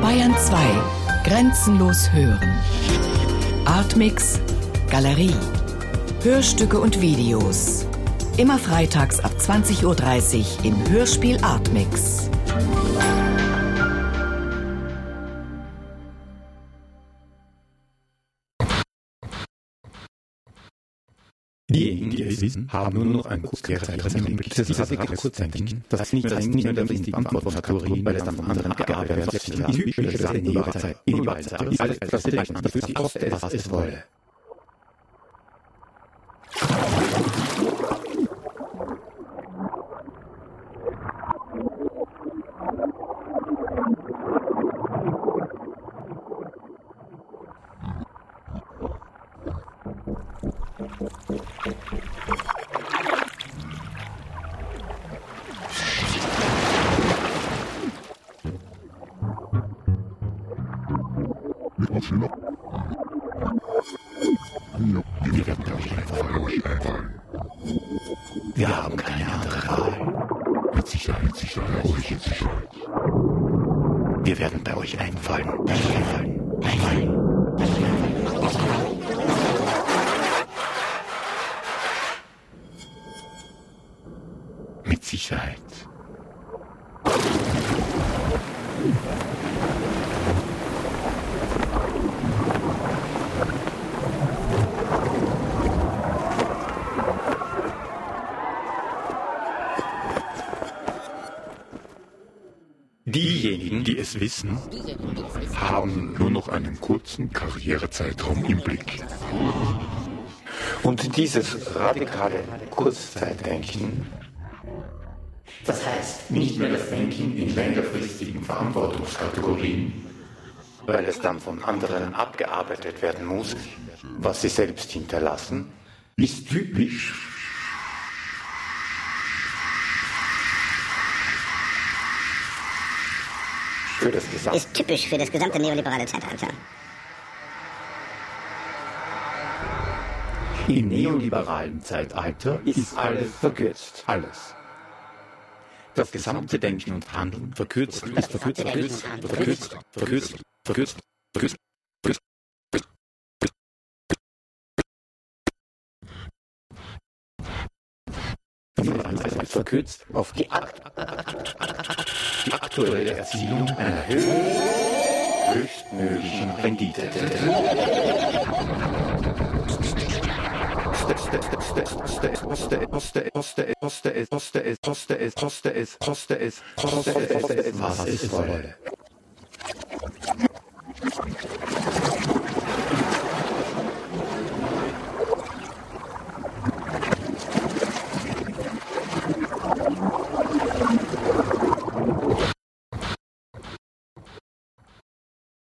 Bayern 2. Grenzenlos hören. Artmix. Galerie. Hörstücke und Videos. Immer freitags ab 20.30 Uhr im Hörspiel Artmix. Diejenigen, die es wissen, haben nur noch ein kurzkehriges Blick. Das ist wirklich Kurzdenken. Das heißt nicht, dass nicht mehr das die Antwortkategorie, weil es dann von anderen abgearbeitet wird. Die typische Sache in ihrer Zeit. In ihrer Zeit ist alles das Denken. Das ist koste es, was es wolle. Wir werden euch einfallen. Wir haben keine andere Wahl. Mit Sicherheit, mit Sicherheit, mit Sicherheit. Wir werden bei euch einfallen. Einfallen. Einfallen. Mit Sicherheit. Diejenigen, die es wissen, haben nur noch einen kurzen Karrierezeitraum im Blick. Und dieses radikale Kurzzeitdenken, das heißt nicht mehr das Denken in längerfristigen Verantwortungskategorien, weil es dann von anderen abgearbeitet werden muss, was sie selbst hinterlassen, ist typisch für das gesamte ist typisch für das gesamte neoliberale Zeitalter. Im neoliberalen Zeitalter ist alles verkürzt. Alles. Das gesamte Denken und Handeln verkürzt, ist verkürzt, verkürzt, verkürzt, verkürzt, verkürzt, verkürzt, verkürzt. verkürzt auf die, Akt, die aktuelle Erzielung einer höchstmöglichen Rendite. Was es wolle.